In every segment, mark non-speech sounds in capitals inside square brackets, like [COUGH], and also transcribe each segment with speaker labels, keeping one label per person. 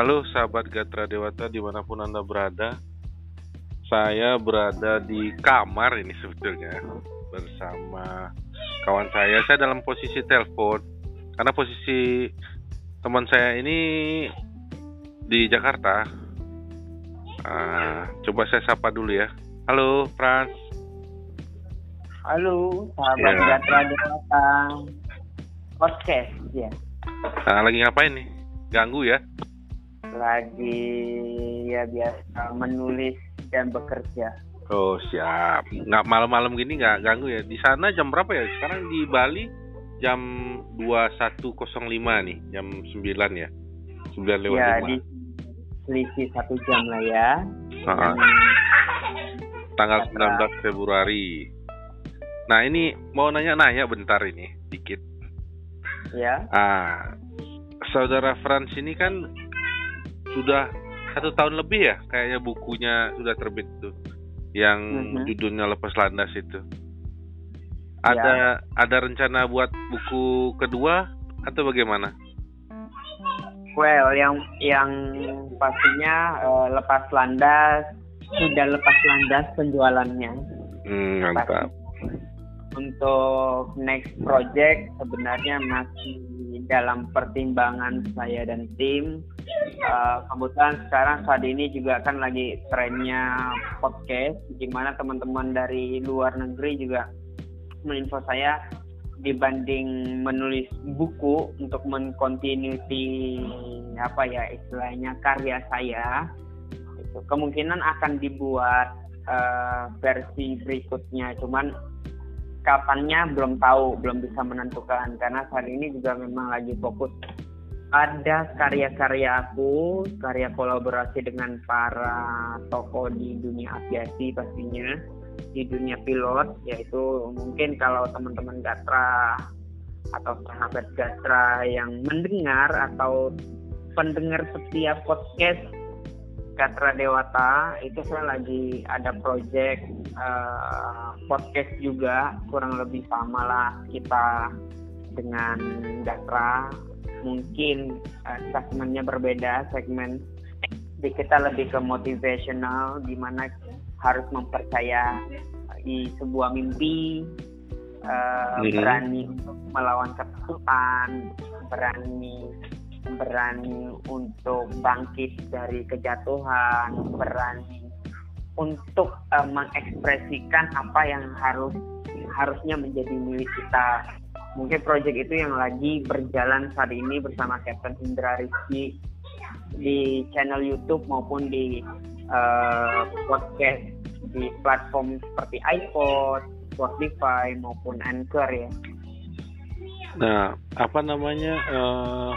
Speaker 1: Halo sahabat Gatra Dewata di mana pun Anda berada. Saya berada di kamar ini sebetulnya Bersama kawan saya. Saya dalam posisi telepon Karena posisi teman saya ini di Jakarta. Uh, Coba saya sapa dulu ya. Halo Frans.
Speaker 2: Halo sahabat
Speaker 1: Ya.
Speaker 2: Gatra Dewata. Podcast ya.
Speaker 1: Nah, Lagi ngapain nih? Ganggu ya?
Speaker 2: Lagi ya biasa menulis dan bekerja
Speaker 1: Oh siap. Nggak malam-malam gini nggak ganggu ya. Di sana jam berapa ya? Sekarang di Bali jam 21.05 nih, jam 9 ya. 9 lewat
Speaker 2: Ya
Speaker 1: 5.
Speaker 2: di selisih satu jam lah ya
Speaker 1: Ha-ha. Tanggal
Speaker 2: Gatra.
Speaker 1: 19 Februari. Nah ini mau nanya-nanya bentar ini, dikit.
Speaker 2: Ya
Speaker 1: Ah, saudara Frans ini kan sudah satu tahun lebih ya, kayaknya bukunya sudah terbit tuh, yang
Speaker 2: Mhm.
Speaker 1: judulnya Lepas Landas itu. Ada ada rencana buat buku kedua atau bagaimana?
Speaker 2: Well yang yang pastinya eh, lepas landas sudah lepas landas penjualannya
Speaker 1: Hmm, mantap.
Speaker 2: untuk next project sebenarnya masih dalam pertimbangan saya dan tim. Eh, kebetulan sekarang saat ini juga kan lagi trennya podcast, di mana teman-teman dari luar negeri juga menginfo saya dibanding menulis buku untuk mengkontinuiti apa ya istilahnya karya saya. Itu kemungkinan akan dibuat eh, versi berikutnya. Cuman kapannya belum tahu, belum bisa menentukan. Karena saat ini juga memang lagi fokus ada karya-karya aku, karya kolaborasi dengan para tokoh di dunia aviasi pastinya, di dunia pilot, yaitu mungkin kalau teman-teman Gatra atau sahabat Gatra yang mendengar atau pendengar setiap podcast Gatra Dewata itu saya lagi ada project eh, podcast juga kurang lebih sama lah kita dengan Gatra mungkin eh, segmennya berbeda segmen di kita lebih ke motivational di mana harus mempercaya di sebuah mimpi eh,
Speaker 1: Mhm.
Speaker 2: berani untuk melawan ketakutan berani berani untuk bangkit dari kejatuhan berani untuk eh, mengekspresikan apa yang harus harusnya menjadi milik kita mungkin proyek itu yang lagi berjalan saat ini bersama Captain Indra Rizky di channel YouTube maupun di eh, podcast di platform seperti iPod, Spotify maupun Anchor ya.
Speaker 1: Nah, apa namanya eh,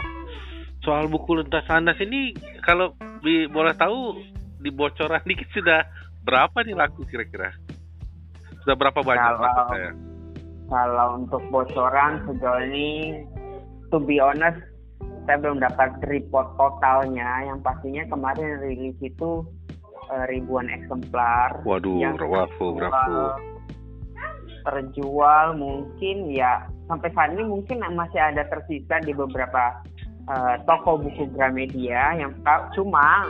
Speaker 1: soal buku lintas landas ini kalau bi- boleh tahu di bocoran dikit sudah berapa nih laku kira-kira? Sudah berapa banyak
Speaker 2: Kalau-
Speaker 1: saya?
Speaker 2: Kalau untuk bocoran sejauh ini, to be honest, saya belum dapat report totalnya. Yang pastinya kemarin rilis itu eh, ribuan eksemplar.
Speaker 1: Waduh,
Speaker 2: yang
Speaker 1: bravo, bravo.
Speaker 2: terjual mungkin ya sampai saat ini mungkin masih ada tersisa di beberapa eh, toko buku Gramedia yang cuma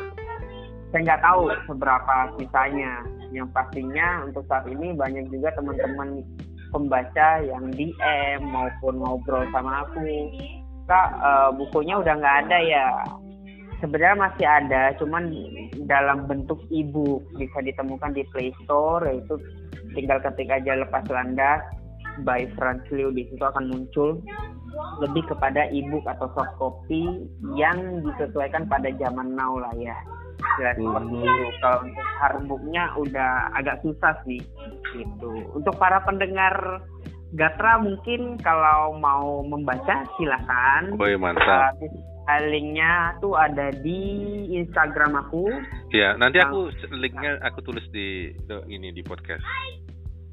Speaker 2: saya nggak tahu seberapa sisanya yang pastinya untuk saat ini banyak juga teman-teman pembaca yang DM maupun ngobrol sama aku. Kak eh, bukunya udah nggak ada ya? Sebenarnya masih ada cuman dalam bentuk e-book bisa ditemukan di Play Store yaitu tinggal ketik aja lepas landas by Franz Liu di situ akan muncul lebih kepada e-book atau soft copy yang disesuaikan pada zaman now lah ya
Speaker 1: Hmm.
Speaker 2: seperti itu kalau untuk hardbooknya udah agak susah sih gitu untuk para pendengar Gatra mungkin kalau mau membaca silakan
Speaker 1: Woi, mantap.
Speaker 2: Uh, linknya tuh ada di Instagram aku
Speaker 1: Ya, nanti aku linknya aku tulis di di- ini di podcast.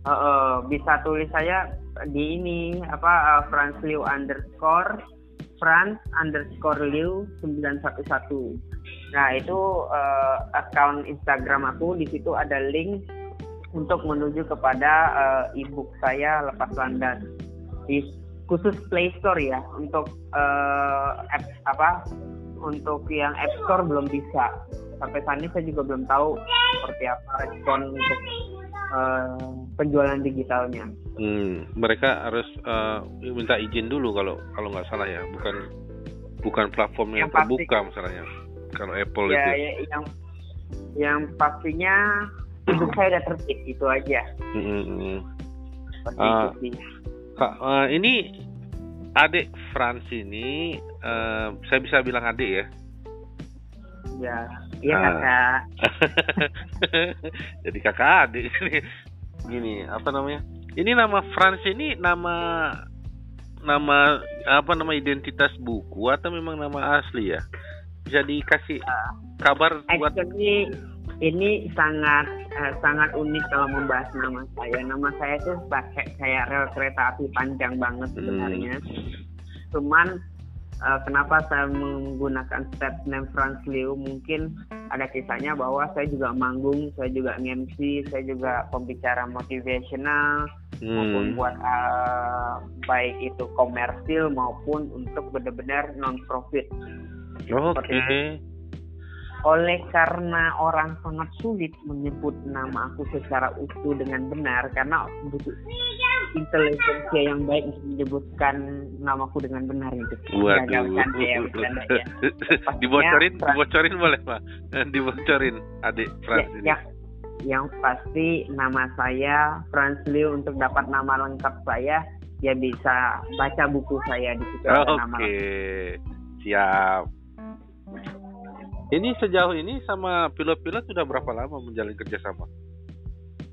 Speaker 2: Eh, eh, bisa tulis saya di ini apa uh, Franz Liu underscore Franz underscore Liu 911 nah itu eh, account Instagram aku di situ ada link untuk menuju kepada eh, ebook saya lepas landas di khusus Play Store ya untuk eh, app apa untuk yang App Store belum bisa. Sampai saat ini saya juga belum tahu seperti apa respon untuk uh, penjualan digitalnya.
Speaker 1: Hmm, mereka harus uh, minta izin dulu kalau kalau nggak salah ya, bukan bukan platform yang, yang terbuka pasti, misalnya. Kalau Apple
Speaker 2: ya,
Speaker 1: itu.
Speaker 2: Ya, yang yang pastinya hidup [CLEARS THROAT] saya udah tertib itu aja. Hmm, hmm.
Speaker 1: Uh, Kak, uh, ini adik Frans ini uh, saya bisa bilang adik ya
Speaker 2: ya iya uh. kakak [LAUGHS]
Speaker 1: jadi kakak adik [LAUGHS] ini gini apa namanya ini nama Frans ini nama nama apa nama identitas buku atau memang nama asli ya bisa dikasih uh, kabar
Speaker 2: buat actually ini sangat uh, sangat unik kalau membahas nama saya. Nama saya tuh pakai kayak rel kereta api panjang banget hmm. sebenarnya. Hmm. Cuman uh, kenapa saya menggunakan step name Franz Liu? Mungkin ada kisahnya bahwa saya juga manggung, saya juga MC, saya juga pembicara motivational hmm. maupun buat uh, baik itu komersil maupun untuk benar-benar non profit.
Speaker 1: Oke. Okay
Speaker 2: oleh karena orang sangat sulit menyebut nama aku secara utuh dengan benar karena butuh intelijensia yang baik untuk menyebutkan namaku dengan benar itu.
Speaker 1: Waduh. [LAUGHS] Ya, ya. [LAUGHS] dibocorin, dibocorin boleh pak? [LAUGHS] Dibocorin adik Frans
Speaker 2: ya, ya, yang pasti nama saya Frans Liu untuk dapat nama lengkap saya ya bisa baca buku saya di situ
Speaker 1: oh, nama. Oke, siap. Ini sejauh ini sama pilot-pilot sudah berapa lama menjalin kerjasama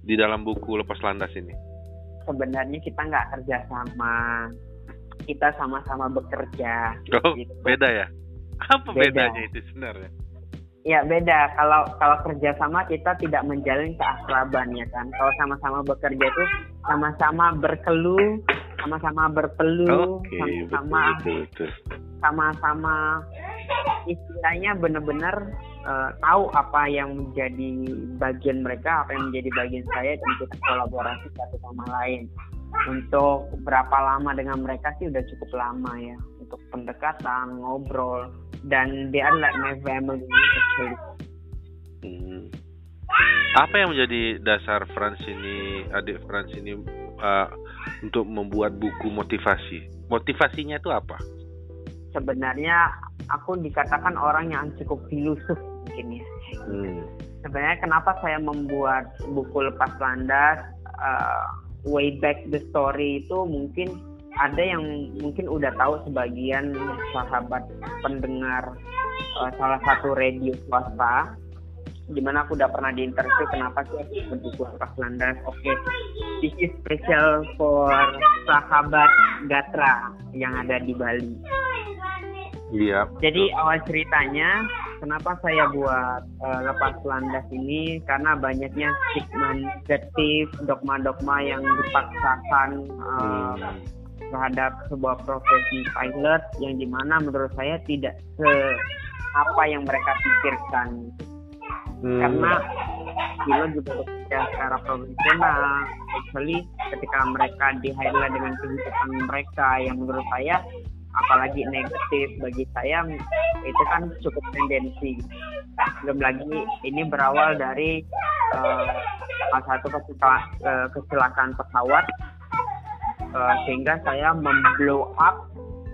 Speaker 1: di dalam buku Lepas Landas ini?
Speaker 2: Sebenarnya kita nggak kerjasama, kita sama-sama bekerja.
Speaker 1: Oh, gitu. beda ya? Apa beda. bedanya itu sebenarnya?
Speaker 2: Ya beda. Kalau kalau kerjasama kita tidak menjalin keakraban ya kan. Kalau sama-sama bekerja itu sama-sama berkeluh, sama-sama berpeluh, sama-sama sama-sama istilahnya benar-benar uh, tahu apa yang menjadi bagian mereka, apa yang menjadi bagian saya dan kita kolaborasi satu sama lain. Untuk berapa lama dengan mereka sih udah cukup lama ya untuk pendekatan, ngobrol dan dia adalah my family.
Speaker 1: Hmm. Apa yang menjadi dasar Frans ini, adik Frans ini uh, untuk membuat buku motivasi? Motivasinya itu apa?
Speaker 2: Sebenarnya aku dikatakan orang yang cukup filosof mungkin ya. Hmm. Sebenarnya kenapa saya membuat buku lepas landas uh, way back the story itu mungkin ada yang mungkin udah tahu sebagian sahabat pendengar uh, salah satu radio swasta di mana aku udah pernah diinterview kenapa sih aku buku lepas landas oke okay. this is special for sahabat Gatra yang ada di Bali
Speaker 1: Iya.
Speaker 2: Jadi awal ceritanya kenapa saya buat uh, lepas landas ini karena banyaknya stigma negatif, dogma-dogma yang dipaksakan uh, hmm. terhadap sebuah profesi pilot yang di mana menurut saya tidak se apa yang mereka pikirkan. Hmm. Karena pilot juga bekerja secara profesional, actually ketika mereka di highlight dengan kehidupan mereka yang menurut saya apalagi negatif bagi saya itu kan cukup tendensi belum lagi ini berawal dari uh, satu kecelakaan, kecelakaan pesawat uh, sehingga saya memblow up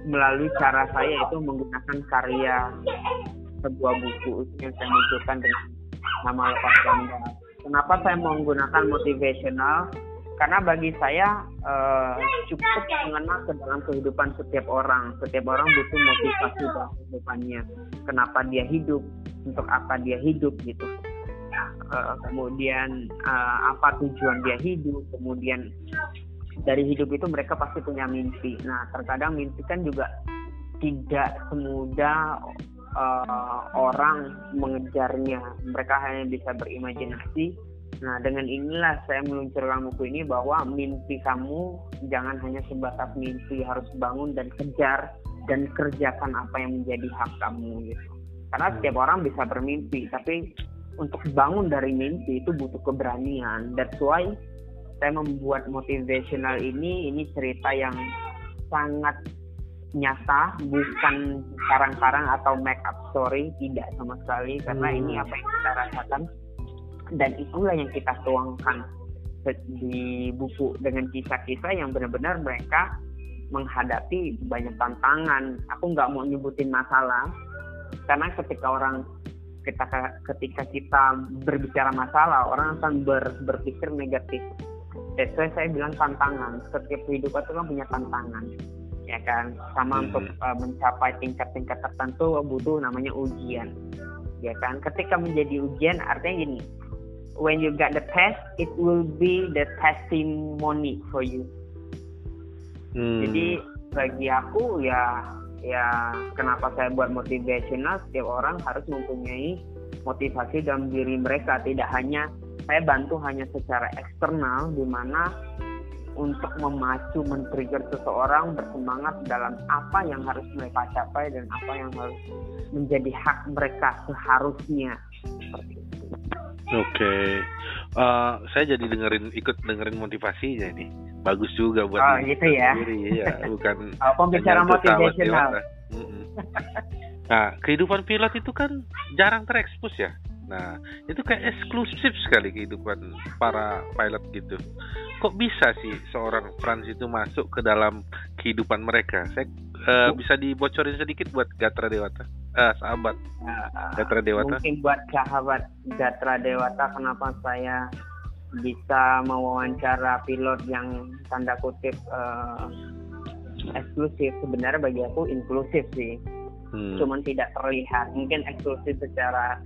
Speaker 2: melalui cara saya itu menggunakan karya sebuah buku yang saya munculkan dengan nama lepas ganda. Kenapa saya menggunakan motivational? Karena bagi saya uh, cukup mengenal ke dalam kehidupan setiap orang. Setiap orang butuh motivasi dalam kehidupannya. Kenapa dia hidup? Untuk apa dia hidup gitu. Uh, kemudian uh, apa tujuan dia hidup? Kemudian dari hidup itu mereka pasti punya mimpi. Nah terkadang mimpi kan juga tidak semudah uh, orang mengejarnya. Mereka hanya bisa berimajinasi Nah, dengan inilah saya meluncurkan buku ini bahwa mimpi kamu jangan hanya sebatas mimpi, harus bangun dan kejar dan kerjakan apa yang menjadi hak kamu gitu. Karena hmm. setiap orang bisa bermimpi, tapi untuk bangun dari mimpi itu butuh keberanian. That's why saya membuat motivational ini, ini cerita yang sangat nyata bukan karang-karang atau make up story tidak sama sekali karena
Speaker 1: Hmm.
Speaker 2: ini apa yang kita rasakan dan itulah yang kita tuangkan di buku dengan kisah-kisah yang benar-benar mereka menghadapi banyak tantangan. Aku nggak mau nyebutin masalah karena ketika orang kita ketika kita berbicara masalah orang akan ber, berpikir negatif. That's why saya bilang tantangan. Setiap kehidupan itu kan punya tantangan, ya kan. Sama
Speaker 1: Hmm.
Speaker 2: untuk uh, mencapai tingkat-tingkat tertentu butuh namanya ujian, ya kan. Ketika menjadi ujian artinya gini, when you got the test, it will be the testimony for you.
Speaker 1: Hmm.
Speaker 2: Jadi bagi aku ya ya kenapa saya buat motivational setiap orang harus mempunyai motivasi dalam diri mereka tidak hanya saya bantu hanya secara eksternal di mana untuk memacu men-trigger seseorang bersemangat dalam apa yang harus mereka capai dan apa yang harus menjadi hak mereka seharusnya seperti
Speaker 1: Oke, Eh, saya jadi dengerin ikut dengerin motivasinya ini. Bagus juga buat
Speaker 2: Oh, gitu ya.
Speaker 1: sendiri, Iya, [LAUGHS] bukan
Speaker 2: Uh, pembicara.
Speaker 1: Mm-mm. Nah, kehidupan pilot itu kan jarang terekspos ya. Nah, itu kayak eksklusif sekali kehidupan para pilot gitu. Kok bisa sih seorang Frans itu masuk ke dalam kehidupan mereka? Saya eh, bisa dibocorin sedikit buat Gatra Dewata, eh, sahabat
Speaker 2: Nah,
Speaker 1: Gatra Dewata.
Speaker 2: Mungkin buat sahabat Gatra Dewata kenapa saya bisa mewawancara pilot yang tanda kutip eh, eksklusif sebenarnya bagi aku inklusif sih
Speaker 1: Hmm.
Speaker 2: cuman tidak terlihat mungkin eksklusif secara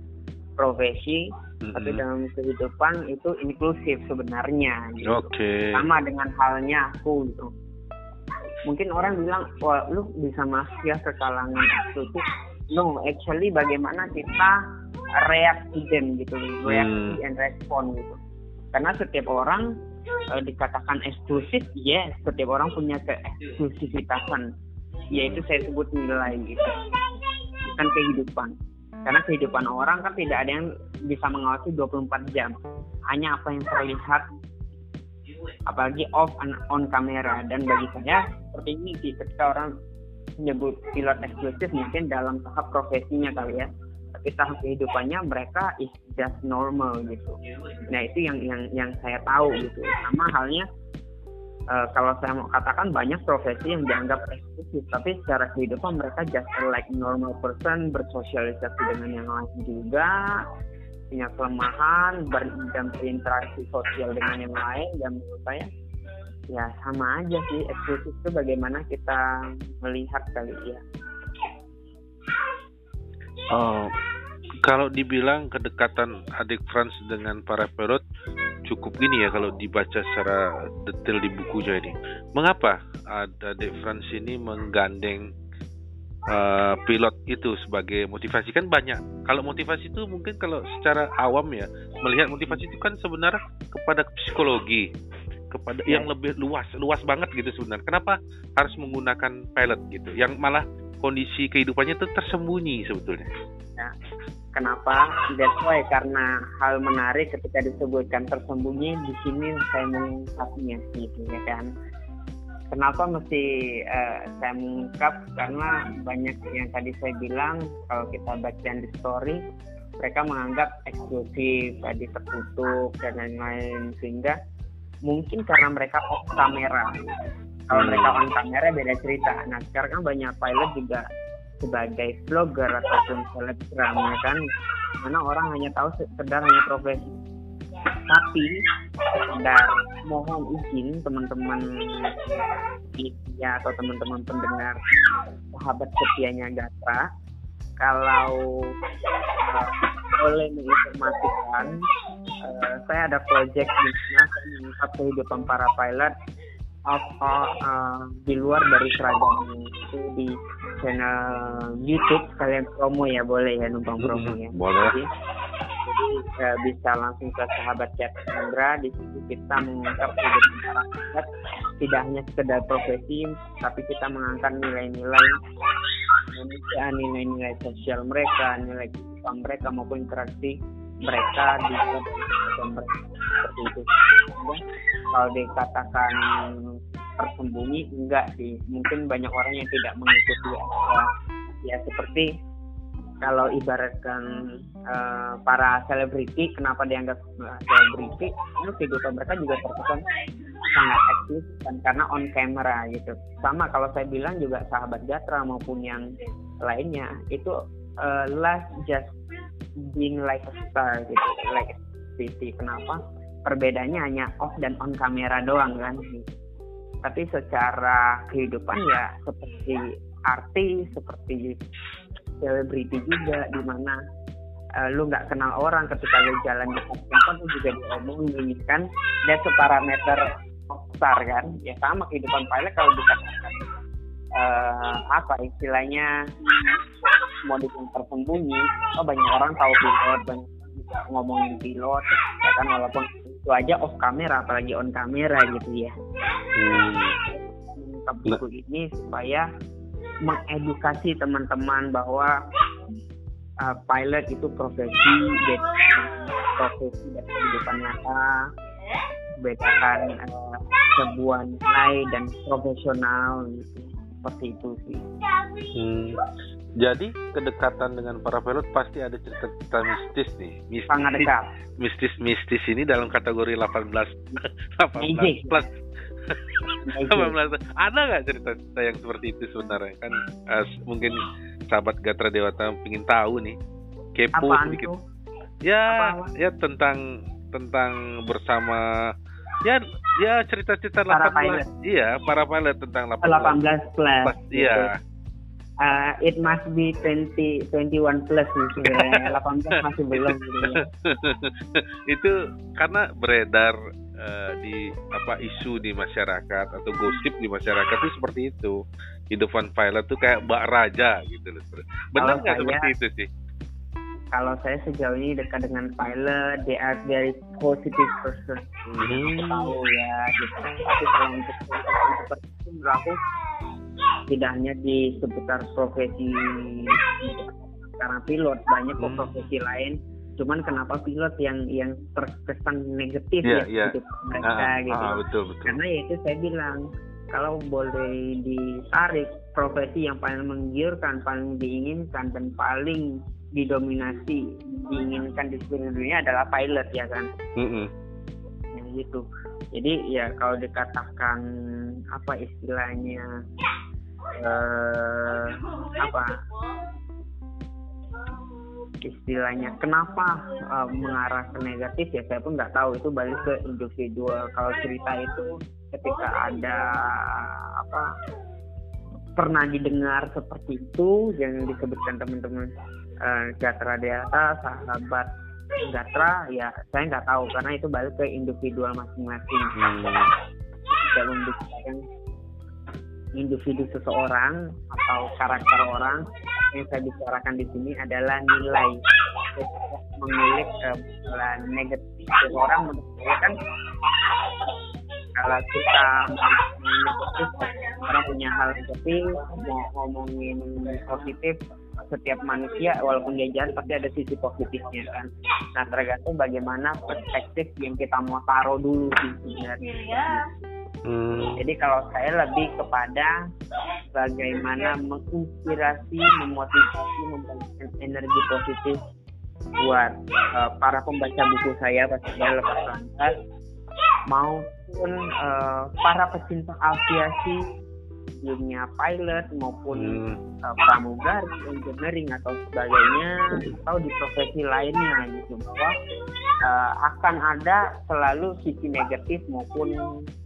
Speaker 2: profesi
Speaker 1: Mm-mm.
Speaker 2: tapi dalam kehidupan itu inklusif sebenarnya gitu.
Speaker 1: Oke.
Speaker 2: sama dengan halnya aku gitu mungkin orang bilang wah lu bisa masuk ya ke kalangan eksklusif no actually bagaimana kita react to them gitu reaksi
Speaker 1: Hmm.
Speaker 2: and respond gitu karena setiap orang eh, dikatakan eksklusif yes setiap orang punya keeksklusifitasan yaitu saya sebut nilai gitu bukan kehidupan karena kehidupan orang kan tidak ada yang bisa mengawasi 24 jam. Hanya apa yang terlihat apalagi off and on kamera. Dan bagi saya seperti ini sih ketika orang menyebut pilot eksklusif mungkin dalam tahap profesinya kali ya. Tapi tahap kehidupannya mereka is just normal gitu. Nah itu yang yang yang saya tahu gitu. Sama halnya eh, kalau saya mau katakan banyak profesi yang dianggap eksklusif tapi secara kehidupan mereka just like normal person bersosialisasi dengan yang lain juga punya kelemahan ber- dan berinteraksi sosial dengan yang lain dan menurut saya ya sama aja sih eksklusif itu bagaimana kita melihat kali ya.
Speaker 1: Oh, kalau dibilang kedekatan adik Franz dengan para pilot cukup gini ya kalau dibaca secara detail di bukunya ini. Mengapa ada adik Franz ini menggandeng eh, pilot itu sebagai motivasi kan banyak. Kalau motivasi itu mungkin kalau secara awam ya melihat motivasi itu kan sebenarnya kepada psikologi, kepada
Speaker 2: Ya.
Speaker 1: yang lebih luas, luas banget gitu sebenarnya. Kenapa harus menggunakan pilot gitu? Yang malah kondisi kehidupannya itu tersembunyi sebetulnya.
Speaker 2: kenapa? That's why karena hal menarik ketika disebutkan tersembunyi di sini saya mengungkapnya gitu ya kan? Kenapa mesti eh, saya mengungkap? Karena banyak yang tadi saya bilang kalau kita baca di story mereka menganggap eksklusif tadi tertutup dan lain-lain sehingga mungkin karena mereka off kamera kalau mereka on kamera beda cerita. Nah sekarang kan banyak pilot juga sebagai vlogger ataupun selebgram ya kan? Mana orang hanya tahu sekedar hanya profesi. Tapi sekedar mohon izin teman-teman ya atau teman-teman pendengar sahabat setianya Gatra kalau uh, boleh menginformasikan uh, saya ada project di mana saya mengungkap kehidupan para pilot apa uh, di luar dari seragam itu di channel YouTube kalian promo ya boleh ya numpang promo ya.
Speaker 1: Boleh.
Speaker 2: jadi, jadi eh, bisa langsung ke sahabat chat Sandra. Di situ kita mengungkap kehidupan pilot tidak hanya sekedar profesi tapi kita mengangkat nilai-nilai Indonesia nilai-nilai sosial mereka nilai kehidupan mereka maupun interaksi mereka di seperti itu. Kalau dikatakan tersembunyi enggak sih. Mungkin banyak orang yang tidak mengikuti ya, ya seperti kalau ibaratkan uh, para selebriti kenapa dianggap selebriti? Itu kehidupan mereka juga terkesan sangat aktif dan karena on camera gitu. Sama kalau saya bilang juga sahabat Gatra maupun yang lainnya itu uh, last just being like a star gitu like city. Kenapa? Perbedaannya hanya off dan on kamera doang kan. Tapi secara kehidupan ya seperti artis seperti selebriti juga di mana uh, lu nggak kenal orang ketika lu jalan di tempat lu juga diomongin kan? That's a parameter besar kan? Ya sama kehidupan pilot kalau dikatakan uh, apa istilahnya modus yang tersembunyi oh banyak orang tahu pilot banyak ngomongin pilot ya kan walaupun itu aja off kamera apalagi on kamera gitu ya hmm. buku ini supaya mengedukasi teman-teman bahwa uh, pilot itu profesi profesi dan kehidupan nyata bedakan uh, sebuah nilai dan profesional gitu seperti itu sih.
Speaker 1: Hmm. Jadi kedekatan dengan para pilot pasti ada cerita-cerita mistis nih. Mistis,
Speaker 2: Sangat dekat.
Speaker 1: Mistis mistis ini dalam kategori 18 18 [LAUGHS] plus. 18 ada nggak cerita-cerita yang seperti itu sebenarnya kan uh, mungkin sahabat Gatra Dewata ingin tahu nih kepo Apaan sedikit. Tuh? Ya Apa? ya tentang tentang bersama ya ya cerita-cerita 18 pilot. iya para pilot tentang
Speaker 2: 18 18 plus, plus
Speaker 1: iya
Speaker 2: uh, it must be 20 21 plus sih sebenarnya 18 masih belum gitu ya.
Speaker 1: itu karena beredar uh, di apa isu di masyarakat atau gosip di masyarakat itu seperti itu hidupan pilot tuh kayak mbak raja gitu loh benar nggak seperti itu sih
Speaker 2: kalau saya sejauh ini dekat dengan pilot, they are very positive person. Hmm. Tahu ya, gitu. Tapi kalau untuk seperti itu menurut aku tidak hanya di seputar profesi karena pilot banyak kok hmm. profesi lain cuman kenapa pilot yang yang terkesan negatif yeah, ya yeah. mereka ah, ah gitu
Speaker 1: ah, betul, betul.
Speaker 2: karena ya itu saya bilang kalau boleh ditarik profesi yang paling menggiurkan paling diinginkan dan paling didominasi diinginkan di seluruh dunia adalah pilot ya kan mm -hmm. ya gitu jadi ya kalau dikatakan apa istilahnya uh, apa? Istilahnya kenapa uh, mengarah ke negatif ya saya pun nggak tahu. Itu balik ke individual. Kalau cerita itu ketika ada apa pernah didengar seperti itu yang disebutkan teman-teman uh, Gatra Deata sahabat Gatra ya saya nggak tahu karena itu balik ke individual masing-masing hmm. membicarakan individu seseorang atau karakter orang yang saya bicarakan di sini adalah nilai memilih uh, negatif seseorang menurut saya kan kalau kita negatif orang punya hal negatif mau ngomongin positif setiap manusia walaupun dia jahat pasti ada sisi positifnya kan? Nah tergantung bagaimana perspektif yang kita mau taruh dulu sih sebenarnya. Hmm. Jadi kalau saya lebih kepada bagaimana menginspirasi, memotivasi, memberikan energi positif buat uh, para pembaca buku saya pastinya lepas lantas maupun uh, para pecinta aviasi dunia pilot maupun hmm. uh, pramugari, engineering atau sebagainya atau di profesi lainnya gitu bahwa uh, akan ada selalu sisi negatif maupun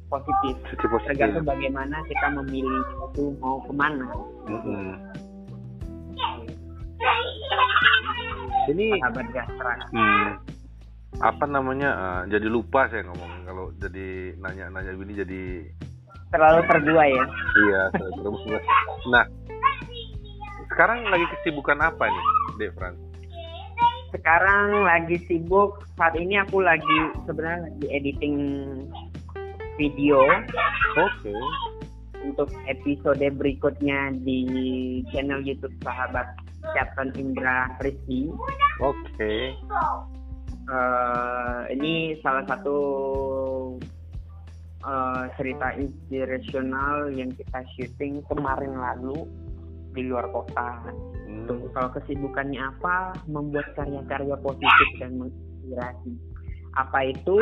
Speaker 2: positif. Sisi positif. Tergantung bagaimana kita memilih itu mau ke mana. Hmm.
Speaker 1: Ini
Speaker 2: sahabat gastra.
Speaker 1: Hmm, apa namanya? Uh, jadi lupa saya ngomong kalau jadi nanya-nanya begini jadi
Speaker 2: terlalu berdua ya.
Speaker 1: Iya, terlalu berdua. Nah, sekarang lagi kesibukan apa nih, Devran?
Speaker 2: Sekarang lagi sibuk. Saat ini aku lagi sebenarnya lagi editing video.
Speaker 1: Oke. Okay.
Speaker 2: Untuk episode berikutnya di channel YouTube sahabat Captain Indra Rizky.
Speaker 1: Oke. Okay.
Speaker 2: Uh, ini salah satu uh, cerita inspirasional yang kita syuting kemarin lalu di luar kota. Hmm. Tuh, kalau kesibukannya apa, membuat karya-karya positif dan menginspirasi. Apa itu?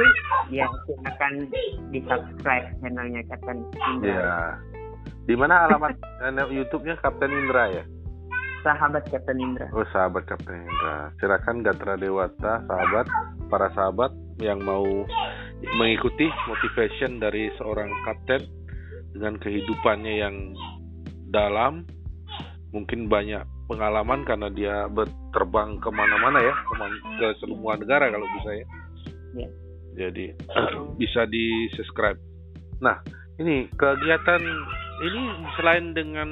Speaker 2: Ya silakan di subscribe channelnya Captain Indra.
Speaker 1: Ya. Di mana alamat [LAUGHS] YouTube-nya Kapten Indra ya?
Speaker 2: Sahabat Captain Indra.
Speaker 1: Oh, sahabat Captain Indra. Silakan Gatra Dewata, sahabat, para sahabat yang mau mengikuti motivation dari seorang kapten dengan kehidupannya yang dalam, mungkin banyak pengalaman karena dia berterbang ke mana-mana ya, ke semua negara kalau bisa ya. ya. Jadi [CLEARS THROAT] bisa di subscribe. Nah, ini kegiatan ini selain dengan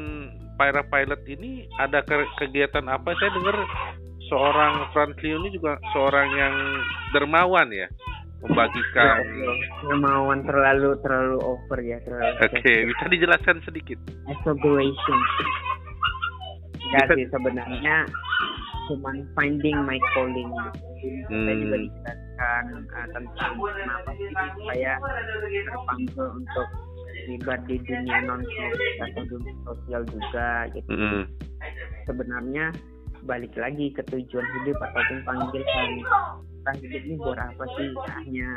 Speaker 1: para pilot ini ada kegiatan apa? Saya dengar seorang Franklin ini juga seorang yang dermawan ya membagikan
Speaker 2: dermawan terlalu terlalu over ya terlalu
Speaker 1: oke okay, bisa dijelaskan sedikit?
Speaker 2: Exaggeration. Enggak sih sebenarnya cuman finding my calling. Hmm. saya juga dijelaskan uh, tentang kenapa sih saya terpanggil untuk terlibat di dunia non atau dunia sosial juga gitu. Hmm. sebenarnya balik lagi ke tujuan hidup ataupun panggilan kita hidup ini buat apa sih? Hanya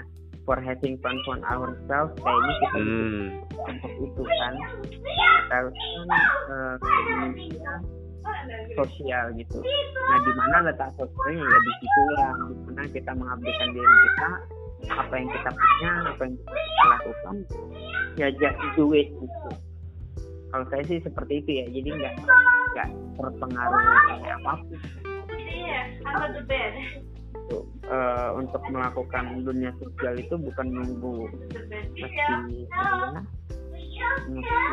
Speaker 2: for having fun for ourselves kayaknya kita hmm. untuk itu kan. Kita kan uh, sosial gitu. Nah di mana letak sosialnya? Ya di situ ya di mana kita mengabdikan diri kita apa yang kita punya apa yang kita lakukan. Ya just do it gitu. Kalau saya sih seperti itu ya. Jadi nggak nggak terpengaruh oleh apa pun itu uh, untuk melakukan dunia sosial itu bukan nunggu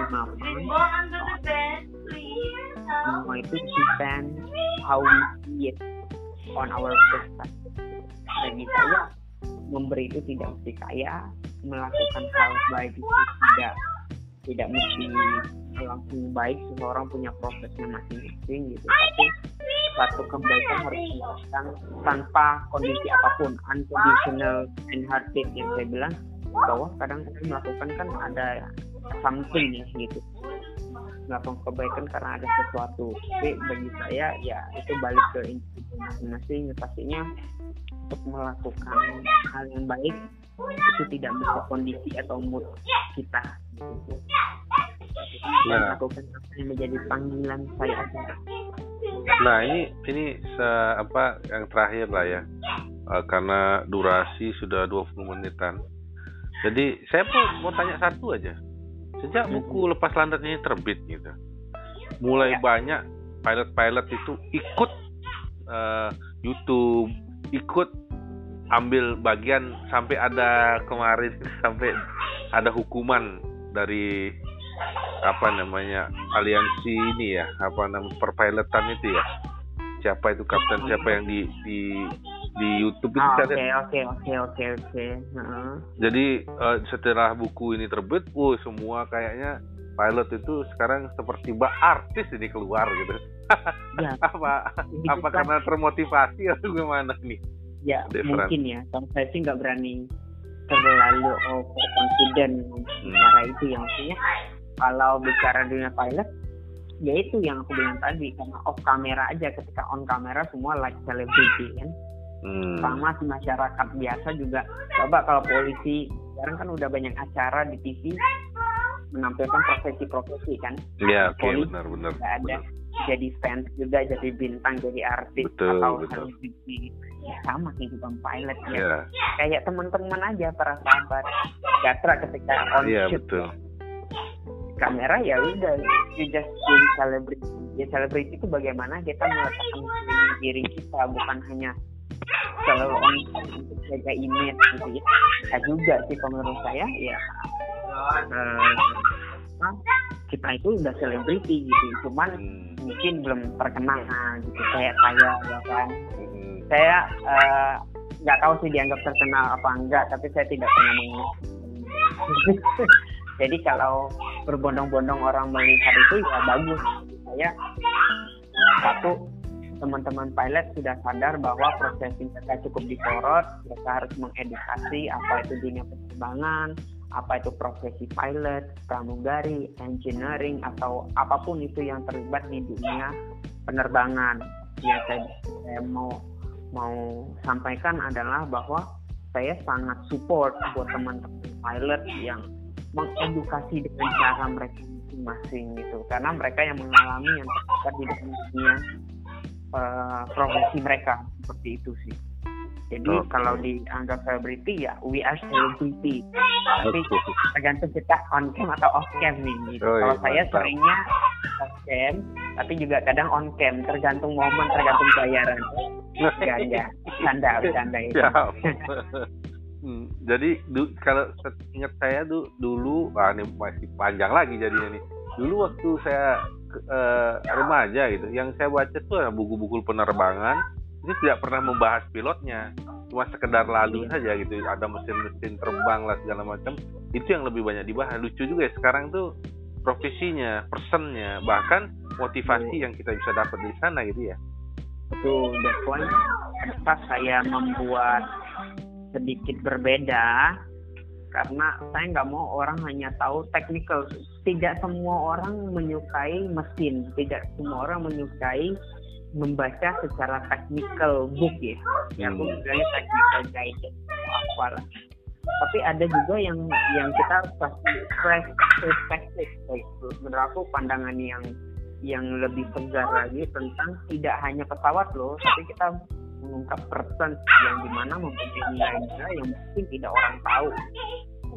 Speaker 2: mapan semua itu depend how we see it on our perspective. Bagi saya memberi itu tidak mesti kaya melakukan hal baik itu tidak tidak mesti langsung baik seseorang punya prosesnya masing-masing gitu. Tapi satu kebaikan harus dilakukan tanpa kondisi apa pun unconditional and hearted yang saya bilang bahwa kadang kadang melakukan kan ada something ya gitu. Melakukan kebaikan karena ada sesuatu. Tapi bagi saya ya itu balik ke masing-masing. Pastinya untuk melakukan hal yang baik itu tidak bisa kondisi atau mood kita. Gitu nah. melakukan apa yang menjadi panggilan saya
Speaker 1: nah ini ini se apa yang terakhir lah ya. Uh, karena durasi sudah 20 menitan. Jadi saya mau, mau tanya satu aja. Sejak buku lepas landas ini terbit gitu mulai ya. banyak pilot-pilot itu ikut uh, YouTube ikut ambil bagian sampai ada kemarin [LAUGHS] sampai ada hukuman dari apa namanya aliansi ini ya apa namanya perpilotan itu ya siapa itu kapten siapa yang di di di YouTube itu
Speaker 2: ah, oke oke oke oke oke
Speaker 1: jadi uh, setelah buku ini terbit, wuh semua kayaknya pilot itu sekarang seperti mbak artis ini keluar gitu. ya. [LAUGHS] apa apa kan karena termotivasi atau gimana nih?
Speaker 2: Ya Different. mungkin ya. Kalau saya sih nggak berani terlalu overconfident hmm. cara itu yang maksudnya kalau bicara dunia pilot ya itu yang aku bilang tadi karena off kamera aja ketika on kamera semua like celebrity kan? Hmm. sama si masyarakat biasa juga. Coba kalau polisi sekarang kan udah banyak acara di TV menampilkan profesi-profesi kan?
Speaker 1: Iya oke okay, benar benar
Speaker 2: ada. benar. jadi fans juga jadi bintang jadi artis betul, atau betul. ya sama kehidupan pilot ya. Yeah. kayak teman-teman aja para sahabat Gatra ketika on yeah, shoot. betul kamera ya udah. You just being celebrity. Ya celebrity itu bagaimana kita meletakkan diri kita bukan hanya selalu untuk jaga image gitu ya. Kita juga sih kalau menurut saya ya. Uh, kita itu udah selebriti gitu. Cuman hmm. mungkin belum terkenal gitu kayak saya ya kan. Hmm. saya uh, nggak tahu sih dianggap terkenal apa enggak tapi saya tidak pernah mengenal [LAUGHS] jadi kalau berbondong-bondong orang melihat itu ya bagus saya satu teman-teman pilot sudah sadar bahwa proses mereka cukup disorot mereka harus mengedukasi apa itu dunia penerbangan apa itu profesi pilot, pramugari, engineering atau apa pun itu yang terlibat di dunia penerbangan. Yang saya, saya mau mau sampaikan adalah bahwa saya sangat support buat teman-teman pilot yang mengedukasi dengan cara mereka masing-masing gitu karena mereka yang mengalami yang terlibat di dalam dunia uh, profesi mereka seperti itu sih. Jadi okay. kalau dianggap celebrity ya we are celebrity. Tapi tergantung kita on cam atau off cam nih. Gitu. Oh, iya, kalau saya mantap. seringnya off cam, tapi juga kadang on cam, tergantung momen, tergantung bayaran. Ganja, [LAUGHS] canda, canda itu.
Speaker 1: Hmm, jadi du, kalau ingat saya du, dulu, wah ini masih panjang lagi jadinya nih. Dulu waktu saya uh, remaja gitu, yang saya baca tuh buku-buku penerbangan ini tidak pernah membahas pilotnya cuma sekedar lalu iya. saja gitu ada mesin-mesin terbang lah segala macam itu yang lebih banyak dibahas lucu juga ya sekarang tuh profesinya personnya bahkan motivasi iya. yang kita bisa dapat di sana gitu ya
Speaker 2: betul that's why kenapa saya membuat sedikit berbeda karena saya nggak mau orang hanya tahu technical. Tidak semua orang menyukai mesin. Tidak semua orang menyukai membaca secara technical book ya. Yang aku bilangnya technical guide apa lah tapi ada juga yang yang kita harus kasih fresh perspektif menurut aku pandangan yang yang lebih segar lagi tentang tidak hanya pesawat loh tapi kita mengungkap person yang di mana mempunyai nilai-nilai yang mungkin tidak orang tahu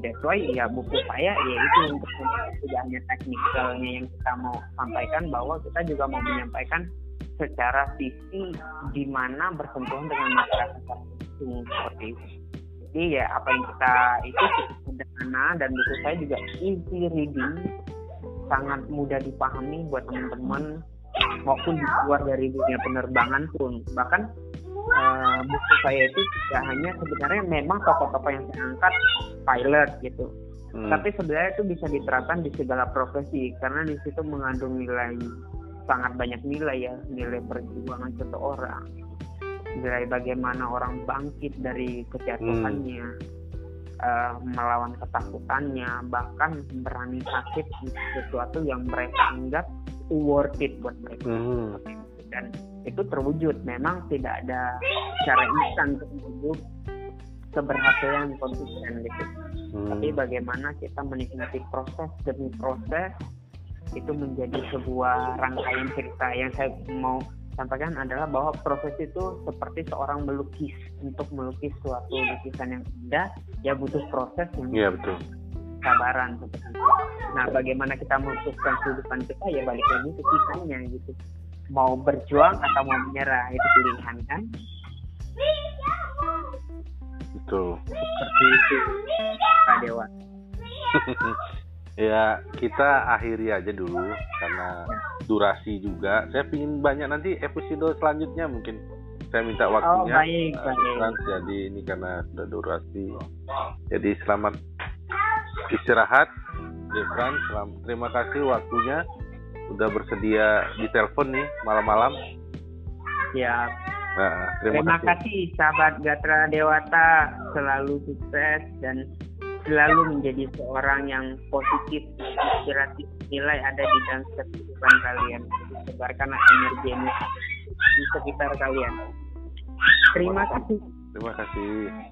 Speaker 2: that's why ya buku saya ya itu untuk tidak hanya teknikalnya yang kita mau sampaikan bahwa kita juga mau menyampaikan secara sisi di mana bersentuhan dengan masyarakat langsung seperti itu. Jadi ya apa yang kita itu sederhana dan buku saya juga easy reading, sangat mudah dipahami buat teman-teman maupun di luar dari dunia penerbangan pun. Bahkan uh, buku saya itu tidak hanya sebenarnya memang tokoh-tokoh yang saya angkat pilot gitu. Hmm. Tapi sebenarnya itu bisa diterapkan di segala profesi karena di situ mengandung nilai sangat banyak nilai ya nilai perjuangan seseorang nilai bagaimana orang bangkit dari kejatuhannya hmm. uh, melawan ketakutannya bahkan berani sakit sesuatu yang mereka anggap worth it buat mereka hmm. dan itu terwujud memang tidak ada cara instan untuk menuju keberhasilan konsisten gitu hmm. tapi bagaimana kita menikmati proses demi proses itu menjadi sebuah rangkaian cerita yang saya mau sampaikan adalah bahwa proses itu seperti seorang melukis untuk melukis suatu lukisan yang indah ya butuh proses yang
Speaker 1: ya, betul.
Speaker 2: sabaran seperti itu. Nah, bagaimana kita memutuskan kehidupan kita ya balik lagi ke kisahnya gitu. Mau berjuang atau mau menyerah itu pilihan kan?
Speaker 1: Betul.
Speaker 2: Seperti itu, Pak Dewa. [LAUGHS]
Speaker 1: ya kita akhiri aja dulu karena durasi juga saya ingin banyak nanti episode selanjutnya mungkin saya minta oh, waktunya
Speaker 2: oh, baik, baik.
Speaker 1: jadi ini karena sudah durasi jadi selamat istirahat Devran terima kasih waktunya sudah bersedia di telepon nih malam-malam
Speaker 2: ya nah, terima, terima kasih. kasih sahabat Gatra Dewata selalu sukses dan selalu menjadi seorang yang positif, inspiratif, nilai ada di dalam kehidupan kalian. Sebarkanlah energi energi di sekitar kalian. Terima kasih.
Speaker 1: Terima kasih.